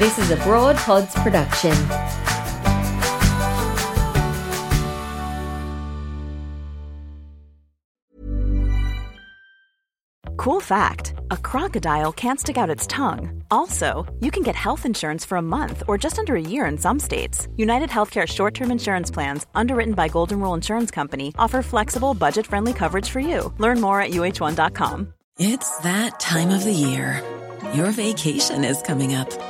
This is a Broad Pods production. Cool fact a crocodile can't stick out its tongue. Also, you can get health insurance for a month or just under a year in some states. United Healthcare short term insurance plans, underwritten by Golden Rule Insurance Company, offer flexible, budget friendly coverage for you. Learn more at uhone.com. It's that time of the year. Your vacation is coming up.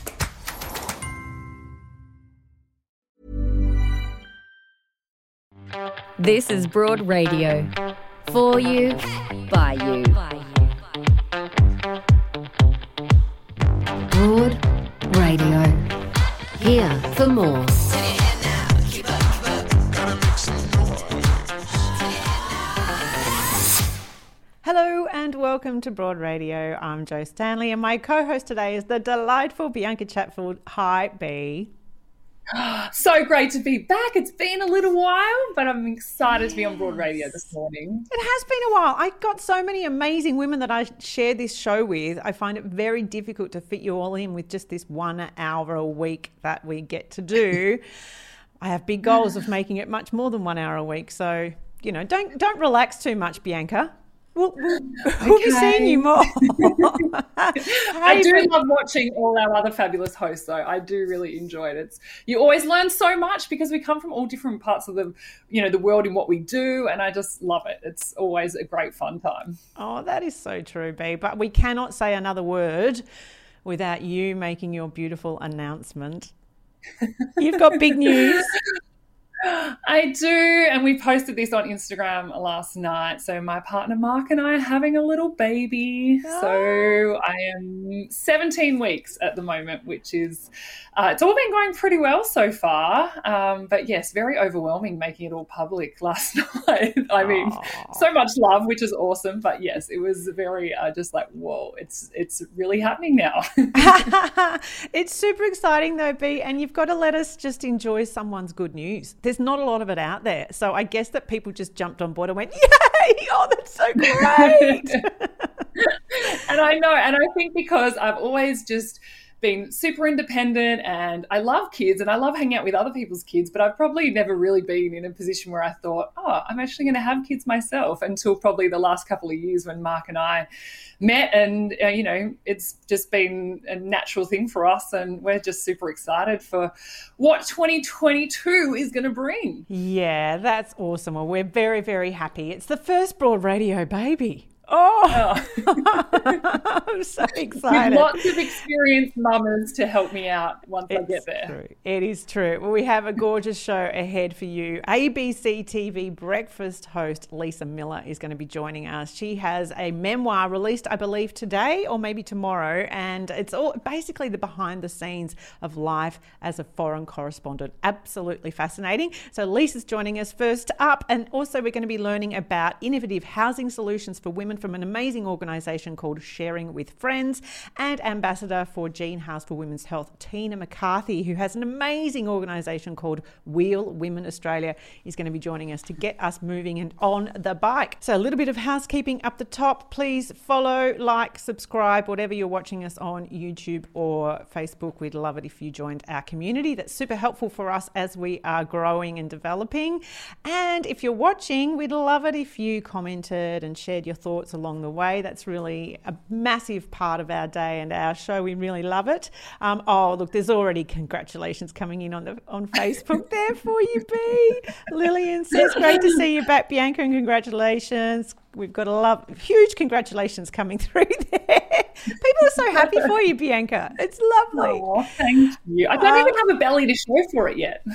This is Broad Radio. For you, by you. Broad Radio. Here for more. Hello and welcome to Broad Radio. I'm Joe Stanley, and my co host today is the delightful Bianca Chatfield. Hi, B. So great to be back. It's been a little while, but I'm excited to be on Broad Radio this morning. It has been a while. I got so many amazing women that I share this show with. I find it very difficult to fit you all in with just this one hour a week that we get to do. I have big goals of making it much more than one hour a week. So, you know, don't don't relax too much, Bianca. We'll, we'll, we'll be seeing you more. I do love watching all our other fabulous hosts, though. I do really enjoy it. It's you always learn so much because we come from all different parts of the, you know, the world in what we do, and I just love it. It's always a great fun time. Oh, that is so true, B. But we cannot say another word without you making your beautiful announcement. You've got big news. I do. And we posted this on Instagram last night. So my partner Mark and I are having a little baby. Oh. So I am 17 weeks at the moment, which is, uh, it's all been going pretty well so far. Um, but yes, very overwhelming making it all public last night. I mean, Aww. so much love, which is awesome. But yes, it was very uh, just like, whoa, it's, it's really happening now. it's super exciting though, B. And you've got to let us just enjoy someone's good news. There's not a lot of it out there. So I guess that people just jumped on board and went, Yay! Oh, that's so great. and I know, and I think because I've always just been super independent and I love kids and I love hanging out with other people's kids, but I've probably never really been in a position where I thought, oh, I'm actually going to have kids myself until probably the last couple of years when Mark and I met. And, uh, you know, it's just been a natural thing for us. And we're just super excited for what 2022 is going to bring. Yeah, that's awesome. Well, we're very, very happy. It's the first Broad Radio baby. Oh, oh. I'm so excited. With lots of experienced mamas to help me out once it's I get there. True. It is true. Well, we have a gorgeous show ahead for you. ABC TV breakfast host Lisa Miller is going to be joining us. She has a memoir released, I believe, today or maybe tomorrow, and it's all basically the behind the scenes of life as a foreign correspondent. Absolutely fascinating. So, Lisa's joining us first up, and also we're going to be learning about innovative housing solutions for women from an amazing organisation called Sharing with Friends, and Ambassador for Jean Hailes for Women's Health, Tina McCarthy, who has an amazing organisation called Wheel Women Australia, is going to be joining us to get us moving and on the bike. So, a little bit of housekeeping up the top. Please follow, like, subscribe, whatever you're watching us on YouTube or Facebook. We'd love it if you joined our community. That's super helpful for us as we are growing and developing. And if you're watching, we'd love it if you commented and shared your thoughts along the way. That's really a massive part of our day and our show. We really love it. Um, oh, look, there's already congratulations coming in on the on Facebook there for you, B. Lillian says, "Great to see you back, Bianca, and congratulations." We've got a love, huge congratulations coming through there. People are so happy for you, Bianca. It's lovely. Oh, thank you. I don't even have a belly to show for it yet.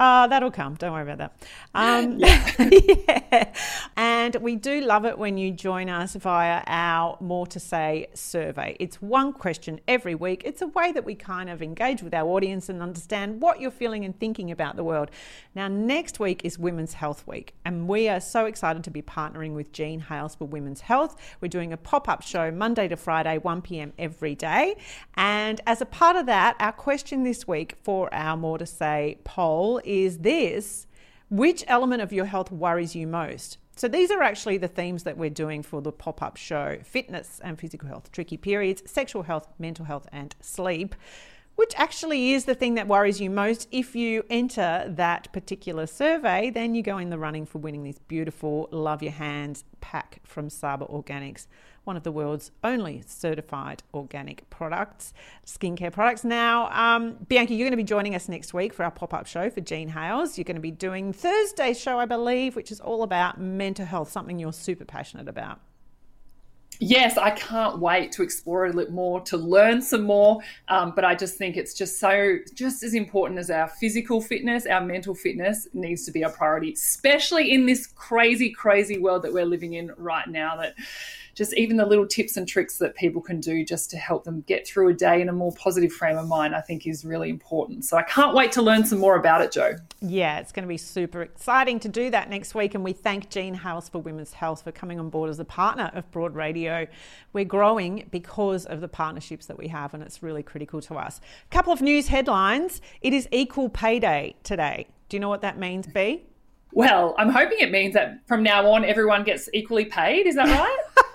uh, that'll come. Don't worry about that. Um, yeah. And we do love it when you join us via our More to Say survey. It's one question every week. It's a way that we kind of engage with our audience and understand what you're feeling and thinking about the world. Now, next week is Women's Health Week, and we are so excited to be partnering with Jean Hailes for Women's Health. We're doing a pop up show Monday to Friday, 1 pm every day. And as a part of that, our question this week for our More to Say poll is this Which element of your health worries you most? So these are actually the themes that we're doing for the pop up show fitness and physical health, tricky periods, sexual health, mental health, and sleep which actually is the thing that worries you most. If you enter that particular survey, then you go in the running for winning this beautiful Love Your Hands pack from Saba Organics, one of the world's only certified organic products, skincare products. Now, um, Bianca, you're going to be joining us next week for our pop up show for Jean Hailes. You're going to be doing Thursday's show, I believe, which is all about mental health, something you're super passionate about yes, I can't wait to explore it a little more, to learn some more. Um, but I just think it's just so, just as important as our physical fitness, our mental fitness needs to be a priority, especially in this crazy, crazy world that we're living in right now. That just even the little tips and tricks that people can do just to help them get through a day in a more positive frame of mind, I think is really important. So I can't wait to learn some more about it, Joe. Yeah, it's going to be super exciting to do that next week. And we thank Jean Hailes for Women's Health for coming on board as a partner of Broad Radio. We're growing because of the partnerships that we have, and it's really critical to us. A couple of news headlines. It is Equal Pay Day today. Do you know what that means, B? Well, I'm hoping it means that from now on everyone gets equally paid. Is that right?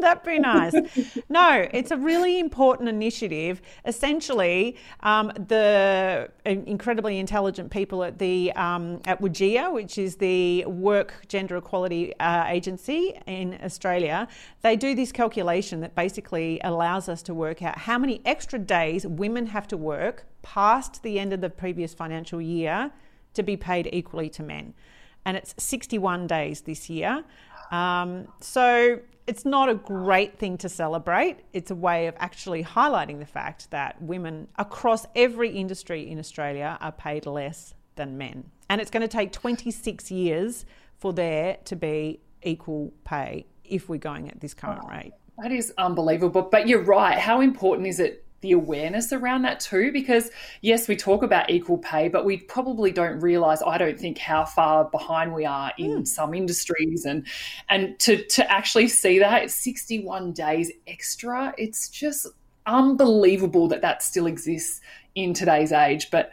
Wouldn't that be nice? no, it's a really important initiative. Essentially, um, the incredibly intelligent people at the um, at WGEA, which is the Work Gender Equality uh, Agency in Australia, they do this calculation that basically allows us to work out how many extra days women have to work past the end of the previous financial year to be paid equally to men. And it's 61 days this year. Um, so it's not a great thing to celebrate. It's a way of actually highlighting the fact that women across every industry in Australia are paid less than men. And it's going to take 26 years for there to be equal pay if we're going at this current oh, rate. That is unbelievable. But you're right. How important is it the awareness around that too because yes we talk about equal pay but we probably don't realize i don't think how far behind we are in mm. some industries and and to to actually see that 61 days extra it's just unbelievable that that still exists in today's age but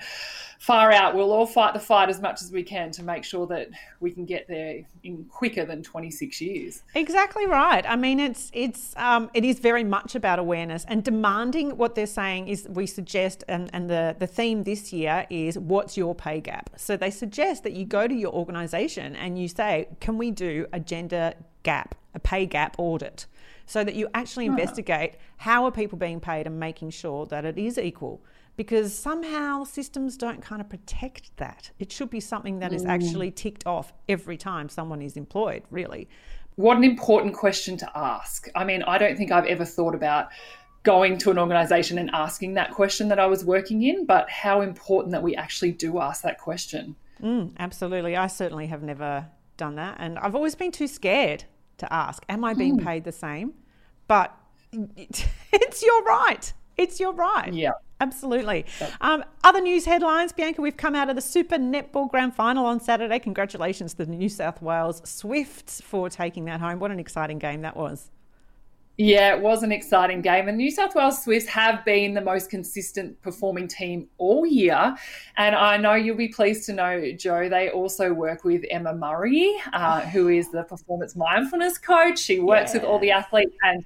far out. We'll all fight the fight as much as we can to make sure that we can get there in quicker than 26 years. Exactly right. I mean, it's it's um, it is very much about awareness and demanding. What they're saying is, we suggest, and, and the the theme this year is, what's your pay gap? So they suggest that you go to your organisation and you say, can we do a gender gap, a pay gap audit? So that you actually investigate how are people being paid and making sure that it is equal because somehow systems don't kind of protect that. It should be something that is mm. actually ticked off every time someone is employed, really. What an important question to ask. I mean, I don't think I've ever thought about going to an organization and asking that question that I was working in, but how important that we actually do ask that question. Mm, absolutely. I certainly have never done that. And I've always been too scared to ask, Am I being mm. paid the same? But it's your right. It's your right. Yeah. Absolutely. Um, other news headlines, Bianca, we've come out of the Super Netball Grand Final on Saturday. Congratulations to the New South Wales Swifts for taking that home. What an exciting game that was. Yeah, it was an exciting game. And New South Wales Swifts have been the most consistent performing team all year. And I know you'll be pleased to know, Joe, they also work with Emma Murray, uh, who is the performance mindfulness coach. She works yeah. with all the athletes and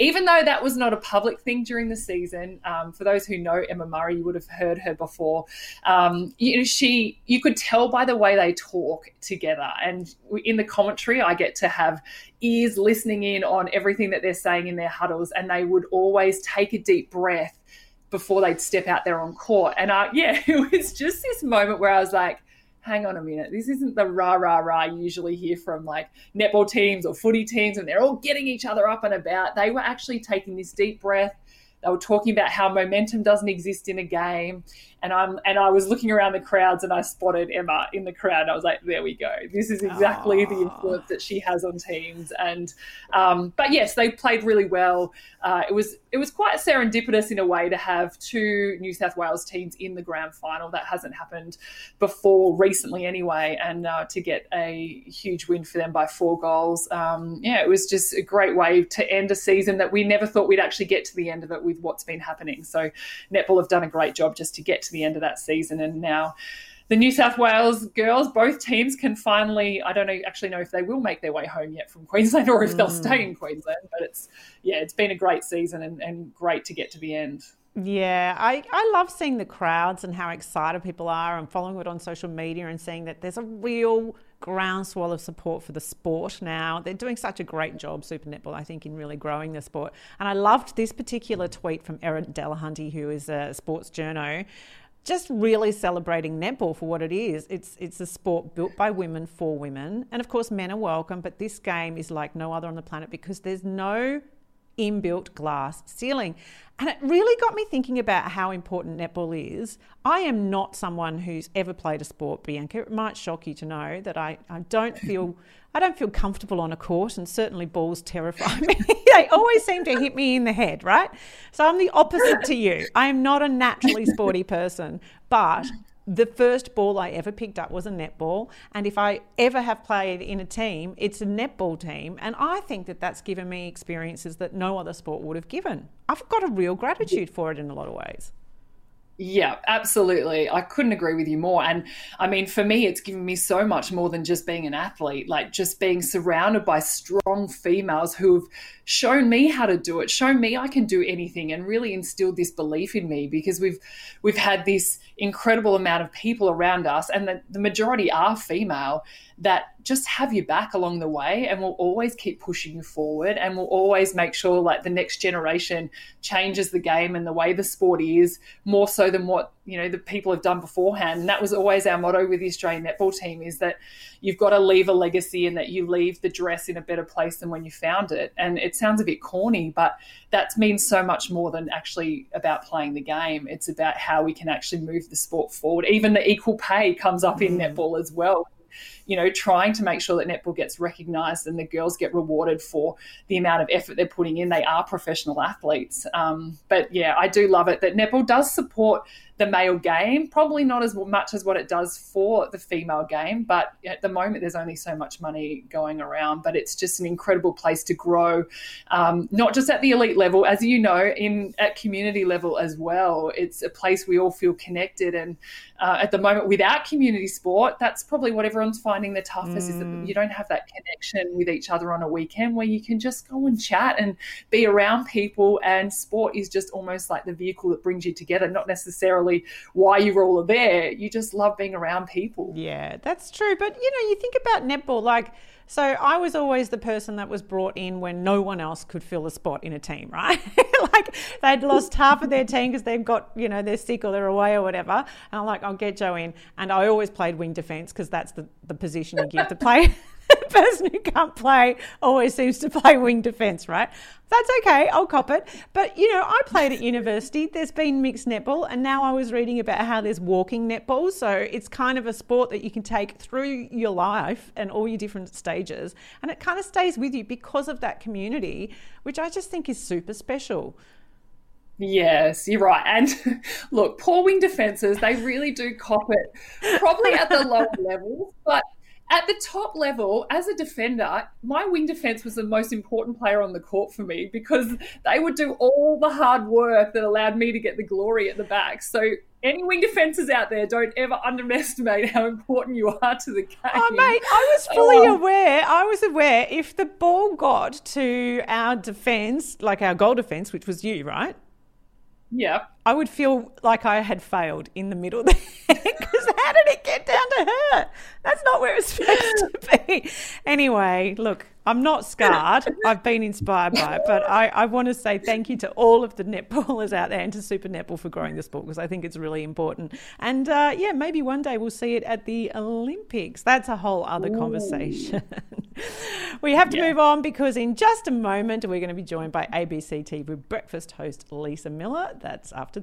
even though that was not a public thing during the season, um, for those who know Emma Murray, you would have heard her before. Um, you know, she you could tell by the way they talk together, and in the commentary, I get to have ears listening in on everything that they're saying in their huddles, and they would always take a deep breath before they'd step out there on court. And uh, yeah, it was just this moment where I was like hang on a minute, this isn't the rah rah rah you usually hear from like netball teams or footy teams, and they're all getting each other up and about. They were actually taking this deep breath. They were talking about how momentum doesn't exist in a game and I'm and I was looking around the crowds and I spotted Emma in the crowd. I was like, there we go. This is exactly Aww. the influence that she has on teams. And um, but yes, they played really well. Uh, it was it was quite serendipitous in a way to have two New South Wales teams in the grand final. That hasn't happened before recently, anyway. And uh, to get a huge win for them by four goals, um, yeah, it was just a great way to end a season that we never thought we'd actually get to the end of it with what's been happening. So netball have done a great job just to get to the end of that season. And now the New South Wales girls, both teams can finally, I don't know, actually know if they will make their way home yet from Queensland or if mm. they'll stay in Queensland. But it's, yeah, it's been a great season and, and great to get to the end. Yeah, I, I love seeing the crowds and how excited people are and following it on social media and seeing that there's a real groundswell of support for the sport now. They're doing such a great job, Super Netball, I think, in really growing the sport. And I loved this particular tweet from Erin Delahunty, who is a sports journo, just really celebrating netball for what it is. It's it's a sport built by women for women, and of course men are welcome. But this game is like no other on the planet because there's no inbuilt glass ceiling. And it really got me thinking about how important netball is. I am not someone who's ever played a sport, Bianca. It might shock you to know that I, I don't feel I don't feel comfortable on a court and certainly balls terrify me. they always seem to hit me in the head, right? So I'm the opposite to you. I am not a naturally sporty person, but the first ball I ever picked up was a netball. And if I ever have played in a team, it's a netball team. And I think that that's given me experiences that no other sport would have given. I've got a real gratitude for it in a lot of ways. Yeah, absolutely. I couldn't agree with you more. And I mean, for me, it's given me so much more than just being an athlete, like just being surrounded by strong females who've shown me how to do it, shown me I can do anything, and really instilled this belief in me because we've we've had this incredible amount of people around us, and the, the majority are female that just have you back along the way and will always keep pushing you forward and will always make sure like the next generation changes the game and the way the sport is more so than what you know the people have done beforehand. And that was always our motto with the australian netball team is that you've got to leave a legacy and that you leave the dress in a better place than when you found it. And it sounds a bit corny but that means so much more than actually about playing the game. It's about how we can actually move the sport forward. Even the equal pay comes up in mm. netball as well you know, trying to make sure that netball gets recognised and the girls get rewarded for the amount of effort they're putting in. They are professional athletes. Um, but yeah, I do love it that netball does support the male game, probably not as much as what it does for the female game. But at the moment, there's only so much money going around. But it's just an incredible place to grow, um, not just at the elite level, as you know, in at community level as well. It's a place we all feel connected. And uh, at the moment, without community sport, that's probably what everyone's finding the toughest mm. is that mm. you don't have that connection with each other on a weekend where you can just go and chat and be around people. And sport is just almost like the vehicle that brings you together, not necessarily why you're all there. You just love being around people. Yeah, that's true. But you know, you think about netball like. So I was always the person that was brought in when no one else could fill a spot in a team, right? like they'd lost half of their team because they've got, you know, they're sick or they're away or whatever. And I'm like, I'll get Joe in. And I always played wing defence because that's the, the position you give the person who can't play always seems to play wing defence, right? That's okay, I'll cop it. But you know, I played at university. There's been mixed netball, and now I was reading about how there's walking netball. So it's kind of a sport that you can take through your life and all your different stages, and it kind of stays with you because of that community, which I just think is super special. Yes, you're right. And look, poor wing defences, they really do cop it, probably at the lower levels, but at the top level, as a defender, my wing defense was the most important player on the court for me because they would do all the hard work that allowed me to get the glory at the back. So, any wing defenses out there, don't ever underestimate how important you are to the game. Oh, mate, I was fully oh. aware. I was aware if the ball got to our defense, like our goal defense, which was you, right? Yeah. I would feel like I had failed in the middle there because how did it get down to her? That's not where it's supposed to be. Anyway, look, I'm not scarred. I've been inspired by it, but I, I want to say thank you to all of the netballers out there and to Super Netball for growing this book because I think it's really important. And uh, yeah, maybe one day we'll see it at the Olympics. That's a whole other Ooh. conversation. we have to yeah. move on because in just a moment we're going to be joined by ABC TV breakfast host Lisa Miller. That's after.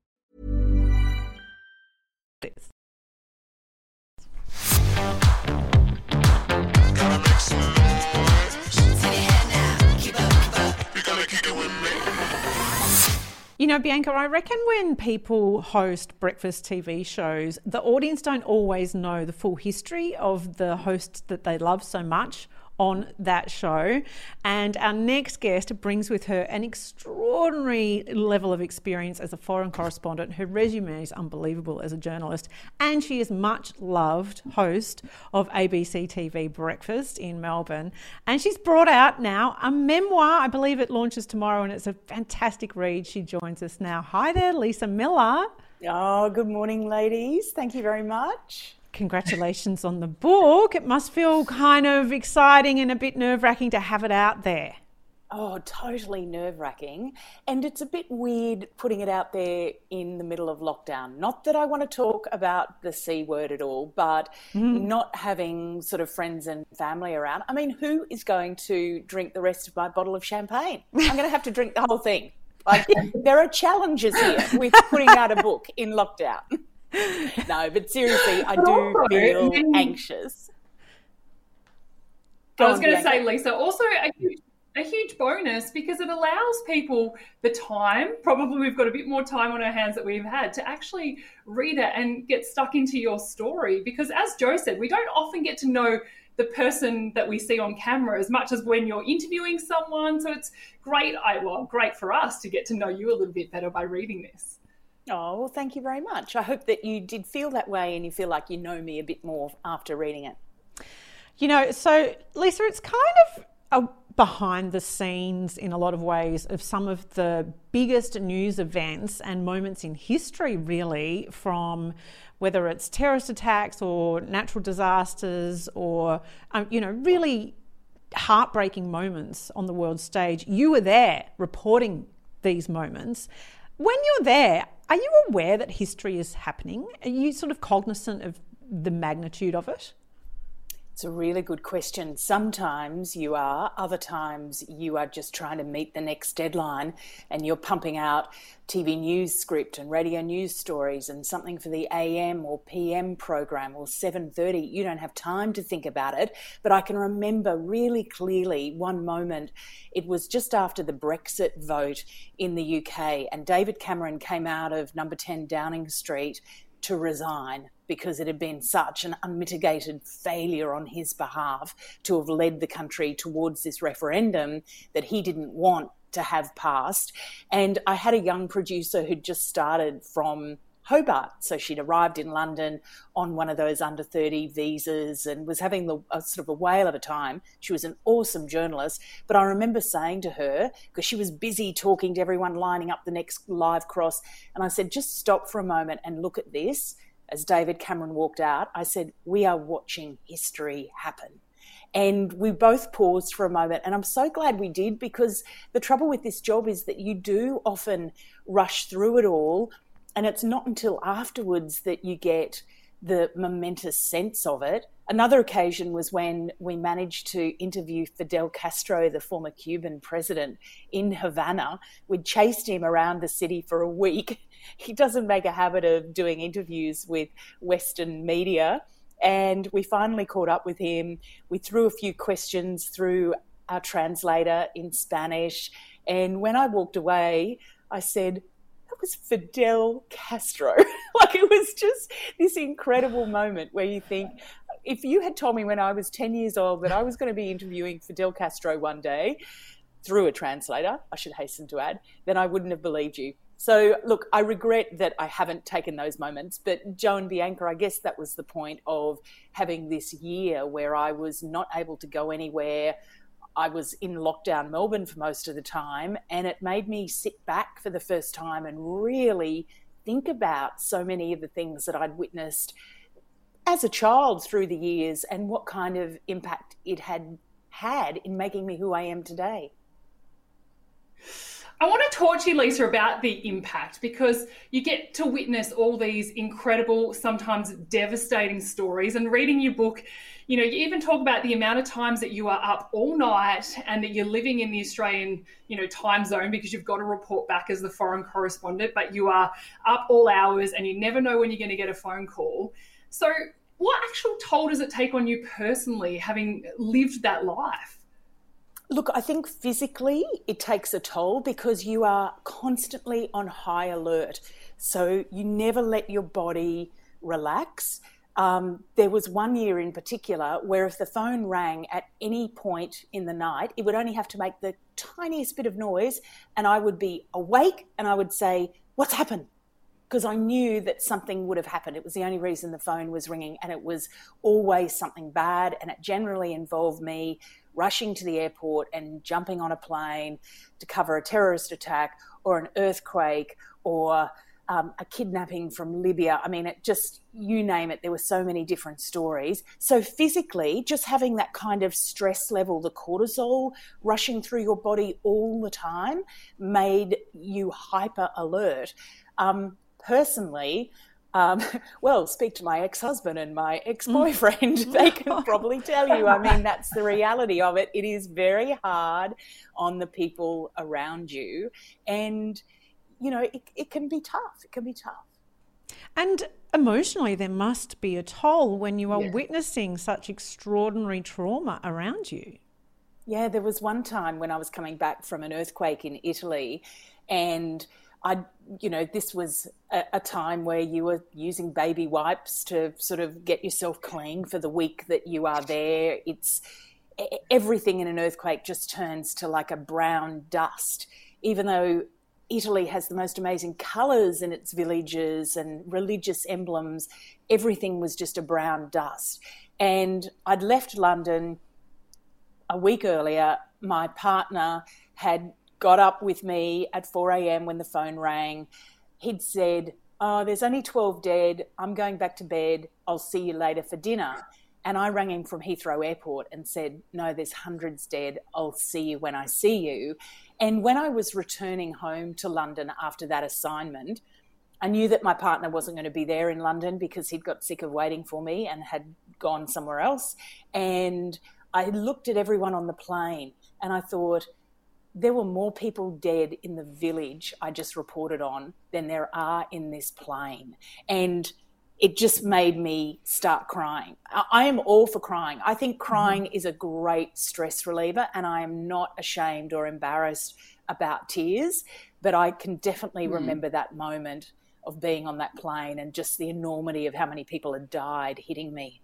You know, Bianca, I reckon when people host breakfast TV shows, the audience don't always know the full history of the host that they love so much on that show. And our next guest brings with her an extraordinary level of experience as a foreign correspondent. Her resume is unbelievable as a journalist, and she is much loved host of ABC TV Breakfast in Melbourne. And she's brought out now a memoir. I believe it launches tomorrow, and it's a fantastic read. She joins us now. Hi there, Lisa Miller. Oh, good morning, ladies. Thank you very much congratulations on the book. It must feel kind of exciting and a bit nerve wracking to have it out there. Oh, totally nerve wracking. And it's a bit weird putting it out there in the middle of lockdown. Not that I want to talk about the C word at all, but mm. not having sort of friends and family around. I mean, who is going to drink the rest of my bottle of champagne? I'm going to have to drink the whole thing. Like, there are challenges here with putting out a book in lockdown. no, but seriously, I do feel anxious. Go I was going to say, Lisa, also a huge, a huge bonus because it allows people the time, probably we've got a bit more time on our hands that we've had, to actually read it and get stuck into your story. Because as Joe said, we don't often get to know the person that we see on camera as much as when you're interviewing someone. So it's great, I, well, great for us to get to know you a little bit better by reading this. Oh, well, thank you very much. I hope that you did feel that way and you feel like you know me a bit more after reading it. You know, so Lisa, it's kind of a behind the scenes in a lot of ways of some of the biggest news events and moments in history, really, from whether it's terrorist attacks or natural disasters or, um, you know, really heartbreaking moments on the world stage. You were there reporting these moments. When you're there, are you aware that history is happening? Are you sort of cognizant of the magnitude of it? It's a really good question. Sometimes you are, other times you are just trying to meet the next deadline and you're pumping out TV news script and radio news stories and something for the AM or PM program or 7:30. You don't have time to think about it, but I can remember really clearly one moment. It was just after the Brexit vote in the UK and David Cameron came out of number 10 Downing Street to resign because it had been such an unmitigated failure on his behalf to have led the country towards this referendum that he didn't want to have passed. And I had a young producer who'd just started from Hobart. So she'd arrived in London on one of those under 30 visas and was having the, a sort of a whale of a time. She was an awesome journalist. But I remember saying to her, because she was busy talking to everyone lining up the next live cross, and I said, just stop for a moment and look at this. As David Cameron walked out, I said, We are watching history happen. And we both paused for a moment. And I'm so glad we did because the trouble with this job is that you do often rush through it all. And it's not until afterwards that you get the momentous sense of it. Another occasion was when we managed to interview Fidel Castro, the former Cuban president, in Havana. We'd chased him around the city for a week. He doesn't make a habit of doing interviews with Western media. And we finally caught up with him. We threw a few questions through our translator in Spanish. And when I walked away, I said, was Fidel Castro. like it was just this incredible moment where you think, if you had told me when I was 10 years old that I was going to be interviewing Fidel Castro one day through a translator, I should hasten to add, then I wouldn't have believed you. So, look, I regret that I haven't taken those moments, but Joe and Bianca, I guess that was the point of having this year where I was not able to go anywhere. I was in lockdown Melbourne for most of the time, and it made me sit back for the first time and really think about so many of the things that I'd witnessed as a child through the years and what kind of impact it had had in making me who I am today. I want to talk to you, Lisa, about the impact because you get to witness all these incredible, sometimes devastating stories. And reading your book, you know, you even talk about the amount of times that you are up all night and that you're living in the Australian, you know, time zone because you've got to report back as the foreign correspondent, but you are up all hours and you never know when you're going to get a phone call. So, what actual toll does it take on you personally, having lived that life? Look, I think physically it takes a toll because you are constantly on high alert. So you never let your body relax. Um, there was one year in particular where if the phone rang at any point in the night, it would only have to make the tiniest bit of noise, and I would be awake and I would say, What's happened? Because I knew that something would have happened. It was the only reason the phone was ringing, and it was always something bad, and it generally involved me rushing to the airport and jumping on a plane to cover a terrorist attack or an earthquake or um, a kidnapping from Libya. I mean, it just, you name it, there were so many different stories. So, physically, just having that kind of stress level, the cortisol rushing through your body all the time, made you hyper alert. Um, personally, um, well, speak to my ex husband and my ex boyfriend. Mm. they can probably tell you. I mean, that's the reality of it. It is very hard on the people around you. And, you know, it, it can be tough. It can be tough. And emotionally, there must be a toll when you are yeah. witnessing such extraordinary trauma around you. Yeah, there was one time when I was coming back from an earthquake in Italy and I, you know, this was a, a, time where you were using baby wipes to sort of get yourself clean for the week that you are there. It's everything in an earthquake just turns to like a brown dust, even though Italy has the most amazing colors in its villages and religious emblems. Everything was just a brown dust. And I'd left London a week earlier. My partner had got up with me at 4 a.m. when the phone rang. He'd said, Oh, there's only 12 dead. I'm going back to bed. I'll see you later for dinner. And I rang him from Heathrow Airport and said, No, there's hundreds dead. I'll see you when I see you. And when I was returning home to London after that assignment, I knew that my partner wasn't going to be there in London because he'd got sick of waiting for me and had gone somewhere else. And I looked at everyone on the plane and I thought, there were more people dead in the village I just reported on than there are in this plane. And it just made me start crying. I am all for crying. I think mm-hmm. crying mm-hmm. is a great stress reliever, and I am not ashamed or embarrassed about tears. But I can definitely mm. remember that moment of being on that plane and just the enormity of how many people had died hitting me.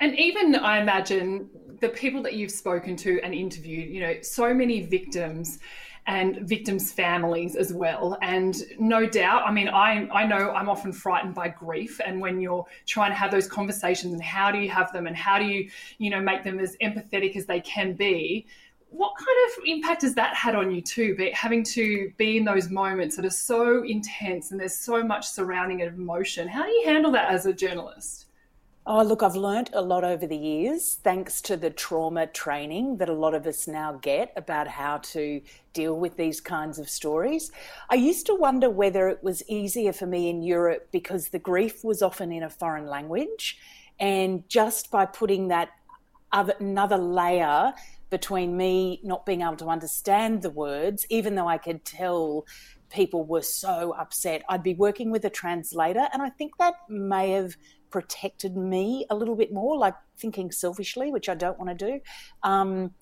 And even I imagine the people that you've spoken to and interviewed, you know, so many victims and victims' families as well. And no doubt, I mean, I, I know I'm often frightened by grief. And when you're trying to have those conversations and how do you have them and how do you, you know, make them as empathetic as they can be, what kind of impact has that had on you too? But having to be in those moments that are so intense and there's so much surrounding it of emotion. How do you handle that as a journalist? Oh, look, I've learnt a lot over the years thanks to the trauma training that a lot of us now get about how to deal with these kinds of stories. I used to wonder whether it was easier for me in Europe because the grief was often in a foreign language. And just by putting that other, another layer between me not being able to understand the words, even though I could tell people were so upset, I'd be working with a translator. And I think that may have protected me a little bit more, like thinking selfishly, which I don't want to do. Um,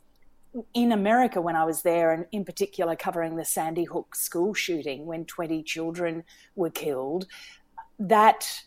in America, when I was there, and in particular covering the Sandy Hook school shooting when 20 children were killed, that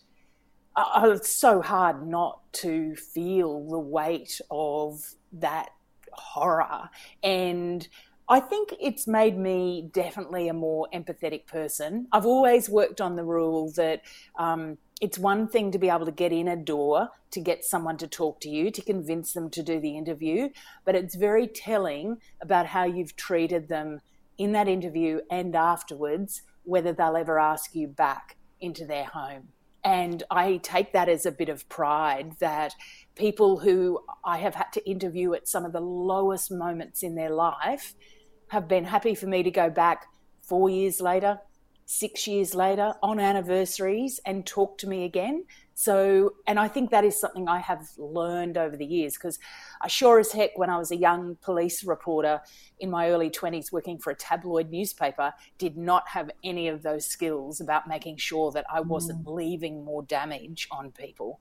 uh, it's so hard not to feel the weight of that horror. And I think it's made me definitely a more empathetic person. I've always worked on the rule that um, it's one thing to be able to get in a door to get someone to talk to you, to convince them to do the interview, but it's very telling about how you've treated them in that interview and afterwards, whether they'll ever ask you back into their home. And I take that as a bit of pride that people who I have had to interview at some of the lowest moments in their life have been happy for me to go back four years later, six years later on anniversaries and talk to me again. So, and I think that is something I have learned over the years because I sure as heck, when I was a young police reporter in my early 20s working for a tabloid newspaper, did not have any of those skills about making sure that I wasn't mm. leaving more damage on people.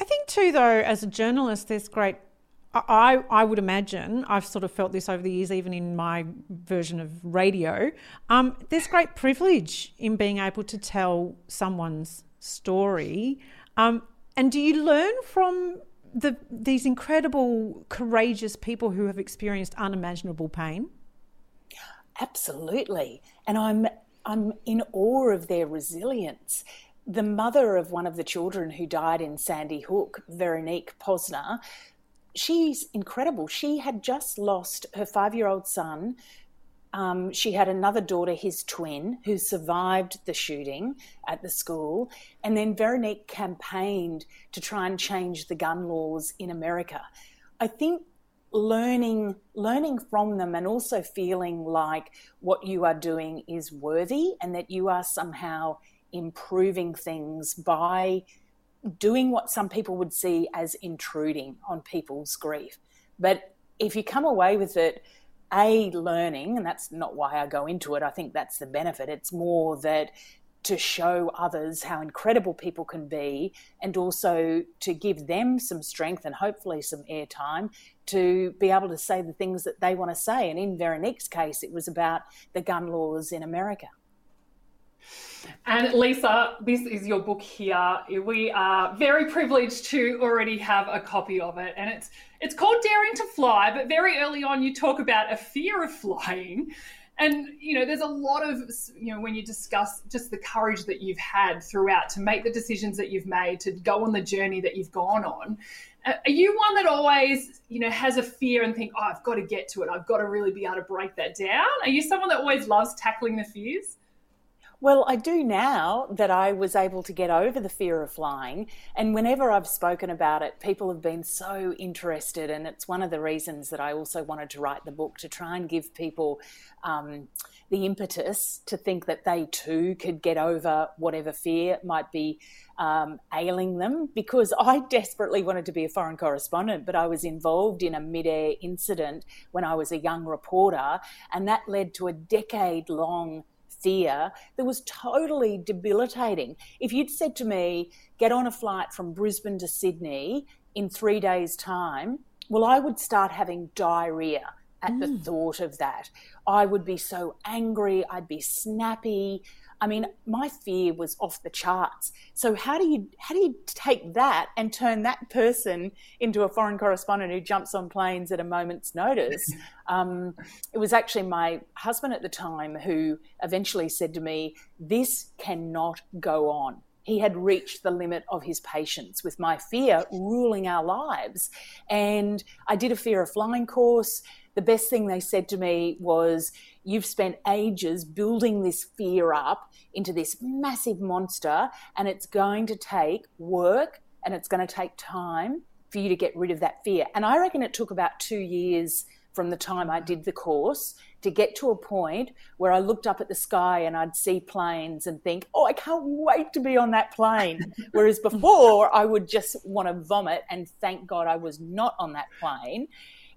I think, too, though, as a journalist, there's great I, I would imagine, I've sort of felt this over the years, even in my version of radio. Um, there's great privilege in being able to tell someone's story. Um, and do you learn from the, these incredible, courageous people who have experienced unimaginable pain? Absolutely. And I'm, I'm in awe of their resilience the mother of one of the children who died in Sandy Hook, Veronique Pozner, she's incredible. She had just lost her five year old son. Um, she had another daughter, his twin, who survived the shooting at the school. And then Veronique campaigned to try and change the gun laws in America. I think learning learning from them and also feeling like what you are doing is worthy and that you are somehow improving things by doing what some people would see as intruding on people's grief. But if you come away with it, a learning, and that's not why I go into it, I think that's the benefit. It's more that to show others how incredible people can be and also to give them some strength and hopefully some airtime to be able to say the things that they want to say. And in Veronique's case, it was about the gun laws in America. And Lisa, this is your book here. We are very privileged to already have a copy of it, and it's it's called Daring to Fly. But very early on, you talk about a fear of flying, and you know, there's a lot of you know when you discuss just the courage that you've had throughout to make the decisions that you've made, to go on the journey that you've gone on. Uh, are you one that always, you know, has a fear and think, oh, I've got to get to it. I've got to really be able to break that down? Are you someone that always loves tackling the fears? Well, I do now that I was able to get over the fear of flying. And whenever I've spoken about it, people have been so interested. And it's one of the reasons that I also wanted to write the book to try and give people um, the impetus to think that they too could get over whatever fear might be um, ailing them. Because I desperately wanted to be a foreign correspondent, but I was involved in a mid air incident when I was a young reporter. And that led to a decade long fear that was totally debilitating. If you'd said to me, get on a flight from Brisbane to Sydney in three days' time, well, I would start having diarrhea at mm. the thought of that. I would be so angry, I'd be snappy, I mean, my fear was off the charts. So how do you how do you take that and turn that person into a foreign correspondent who jumps on planes at a moment's notice? Um, it was actually my husband at the time who eventually said to me, "This cannot go on." He had reached the limit of his patience with my fear ruling our lives. And I did a fear of flying course. The best thing they said to me was, You've spent ages building this fear up into this massive monster, and it's going to take work, and it's going to take time for you to get rid of that fear. And I reckon it took about two years from the time I did the course to get to a point where I looked up at the sky and I'd see planes and think, oh, I can't wait to be on that plane. Whereas before, I would just want to vomit and thank God I was not on that plane.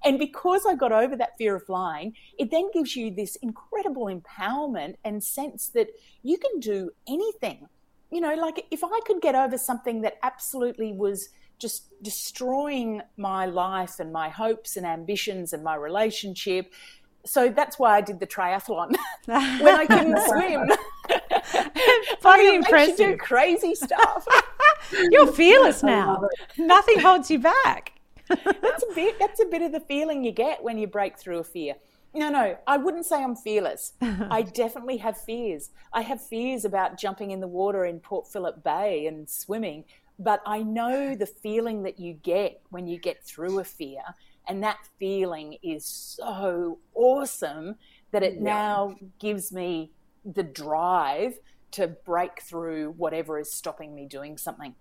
And because I got over that fear of flying, it then gives you this incredible empowerment and sense that you can do anything. You know, like if I could get over something that absolutely was just destroying my life and my hopes and ambitions and my relationship. So that's why I did the triathlon when I couldn't swim. Bloody impressive. do crazy stuff. You're fearless now. Nothing holds you back. That's a bit. That's a bit of the feeling you get when you break through a fear. No, no, I wouldn't say I'm fearless. I definitely have fears. I have fears about jumping in the water in Port Phillip Bay and swimming but I know the feeling that you get when you get through a fear. And that feeling is so awesome that it yeah. now gives me the drive to break through whatever is stopping me doing something.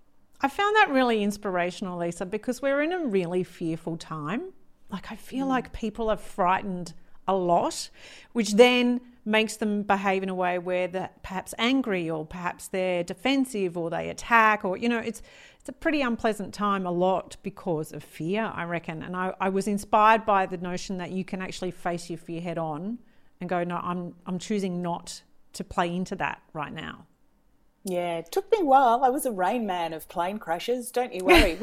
I found that really inspirational, Lisa, because we're in a really fearful time. Like, I feel mm. like people are frightened a lot, which then makes them behave in a way where they're perhaps angry or perhaps they're defensive or they attack or you know it's it's a pretty unpleasant time a lot because of fear i reckon and I, I was inspired by the notion that you can actually face your fear head on and go no i'm i'm choosing not to play into that right now yeah, it took me a while. I was a rain man of plane crashes, don't you worry.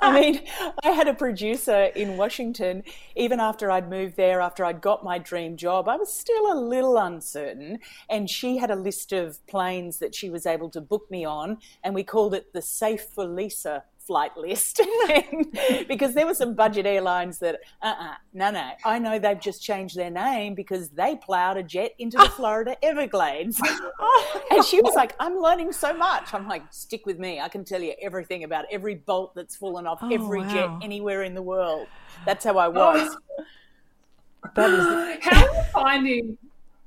I mean, I had a producer in Washington, even after I'd moved there, after I'd got my dream job, I was still a little uncertain. And she had a list of planes that she was able to book me on, and we called it the Safe for Lisa flight list because there were some budget airlines that, uh uh-uh, uh no, no, I know they've just changed their name because they plowed a jet into the Florida Everglades. and she was like, I'm learning so much. I'm like, stick with me. I can tell you everything about every bolt that's fallen off oh, every wow. jet anywhere in the world. That's how I was. That is... How are you finding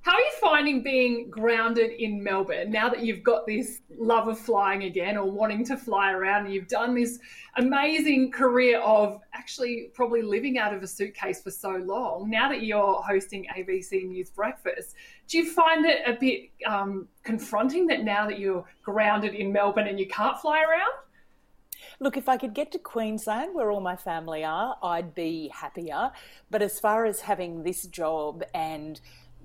how are you finding being grounded in Melbourne now that you've got this love of flying again or wanting to fly around and you've done this amazing career of actually probably living out of a suitcase for so long? Now that you're hosting ABC News Breakfast, do you find it a bit um, confronting that now that you're grounded in Melbourne and you can't fly around? Look, if I could get to Queensland, where all my family are, I'd be happier. But as far as having this job and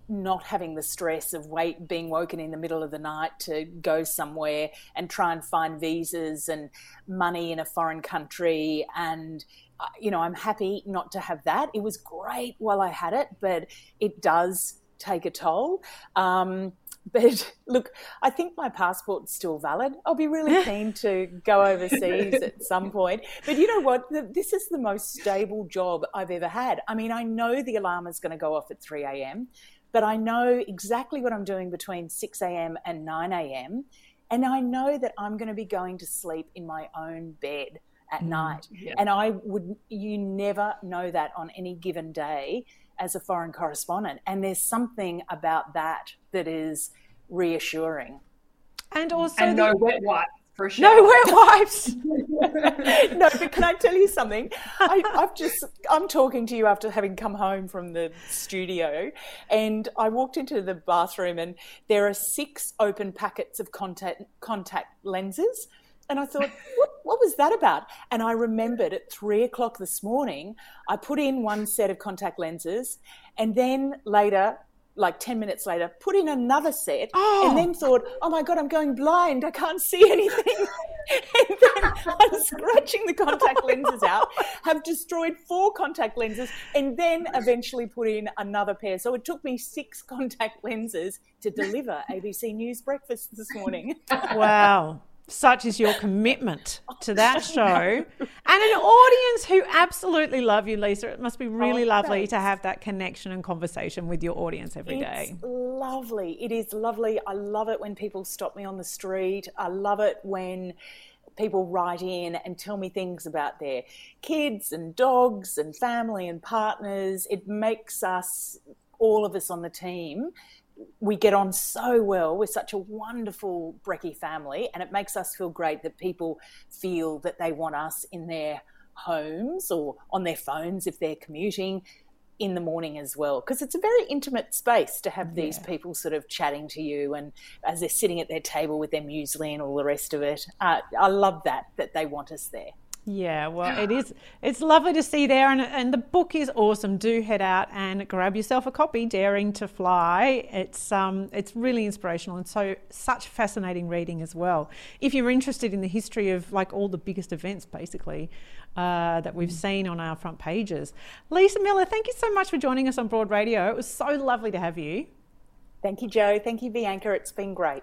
not having the stress of wait being woken in the middle of the night to go somewhere and try and find visas and money in a foreign country and uh, you know i'm happy not to have that it was great while i had it but it does take a toll um, but look, I think my passport's still valid. I'll be really keen to go overseas at some point. But you know what? This is the most stable job I've ever had. I mean, I know the alarm is going to go off at 3 a.m but I know exactly what I'm doing between 6 a.m. and 9 a.m. And I know that I'm going to be going to sleep in my own bed at mm, night. Yeah. And I would, you never know that on any given day as a foreign correspondent. And there's something about that that is reassuring. And also, and the, no wet wipes for sure. No wet wipes. no, but can I tell you something? I, have just I'm talking to you after having come home from the studio, and I walked into the bathroom, and there are six open packets of contact contact lenses. And I thought, what, what was that about? And I remembered at three o'clock this morning, I put in one set of contact lenses, and then later like 10 minutes later, put in another set oh. and then thought, oh my God, I'm going blind. I can't see anything. and then I'm scratching the contact lenses out, have destroyed four contact lenses, and then eventually put in another pair. So it took me six contact lenses to deliver ABC News Breakfast this morning. wow such is your commitment oh, to that show. And an audience who absolutely love you lisa. It must be oh, really oh, lovely thanks. to have that connection and conversation with your audience every it's day. lovely. It is lovely. I love it when people stop me on the street. I love it when people write in and tell me things about their kids and dogs and family and partners. It makes us all of us on the team we get on so well. We're such a wonderful Brecky family, and it makes us feel great that people feel that they want us in their homes or on their phones if they're commuting in the morning as well because it's a very intimate space to have these yeah. people sort of chatting to you and as they're sitting at their table with their muesli and all the rest of it uh, i love that that they want us there yeah, well, it is. It's lovely to see there, and, and the book is awesome. Do head out and grab yourself a copy. Daring to Fly. It's um, it's really inspirational and so such fascinating reading as well. If you're interested in the history of like all the biggest events, basically, uh, that we've seen on our front pages. Lisa Millar, thank you so much for joining us on Broad Radio. It was so lovely to have you. Thank you, Jo. Thank you, Bianca. It's been great.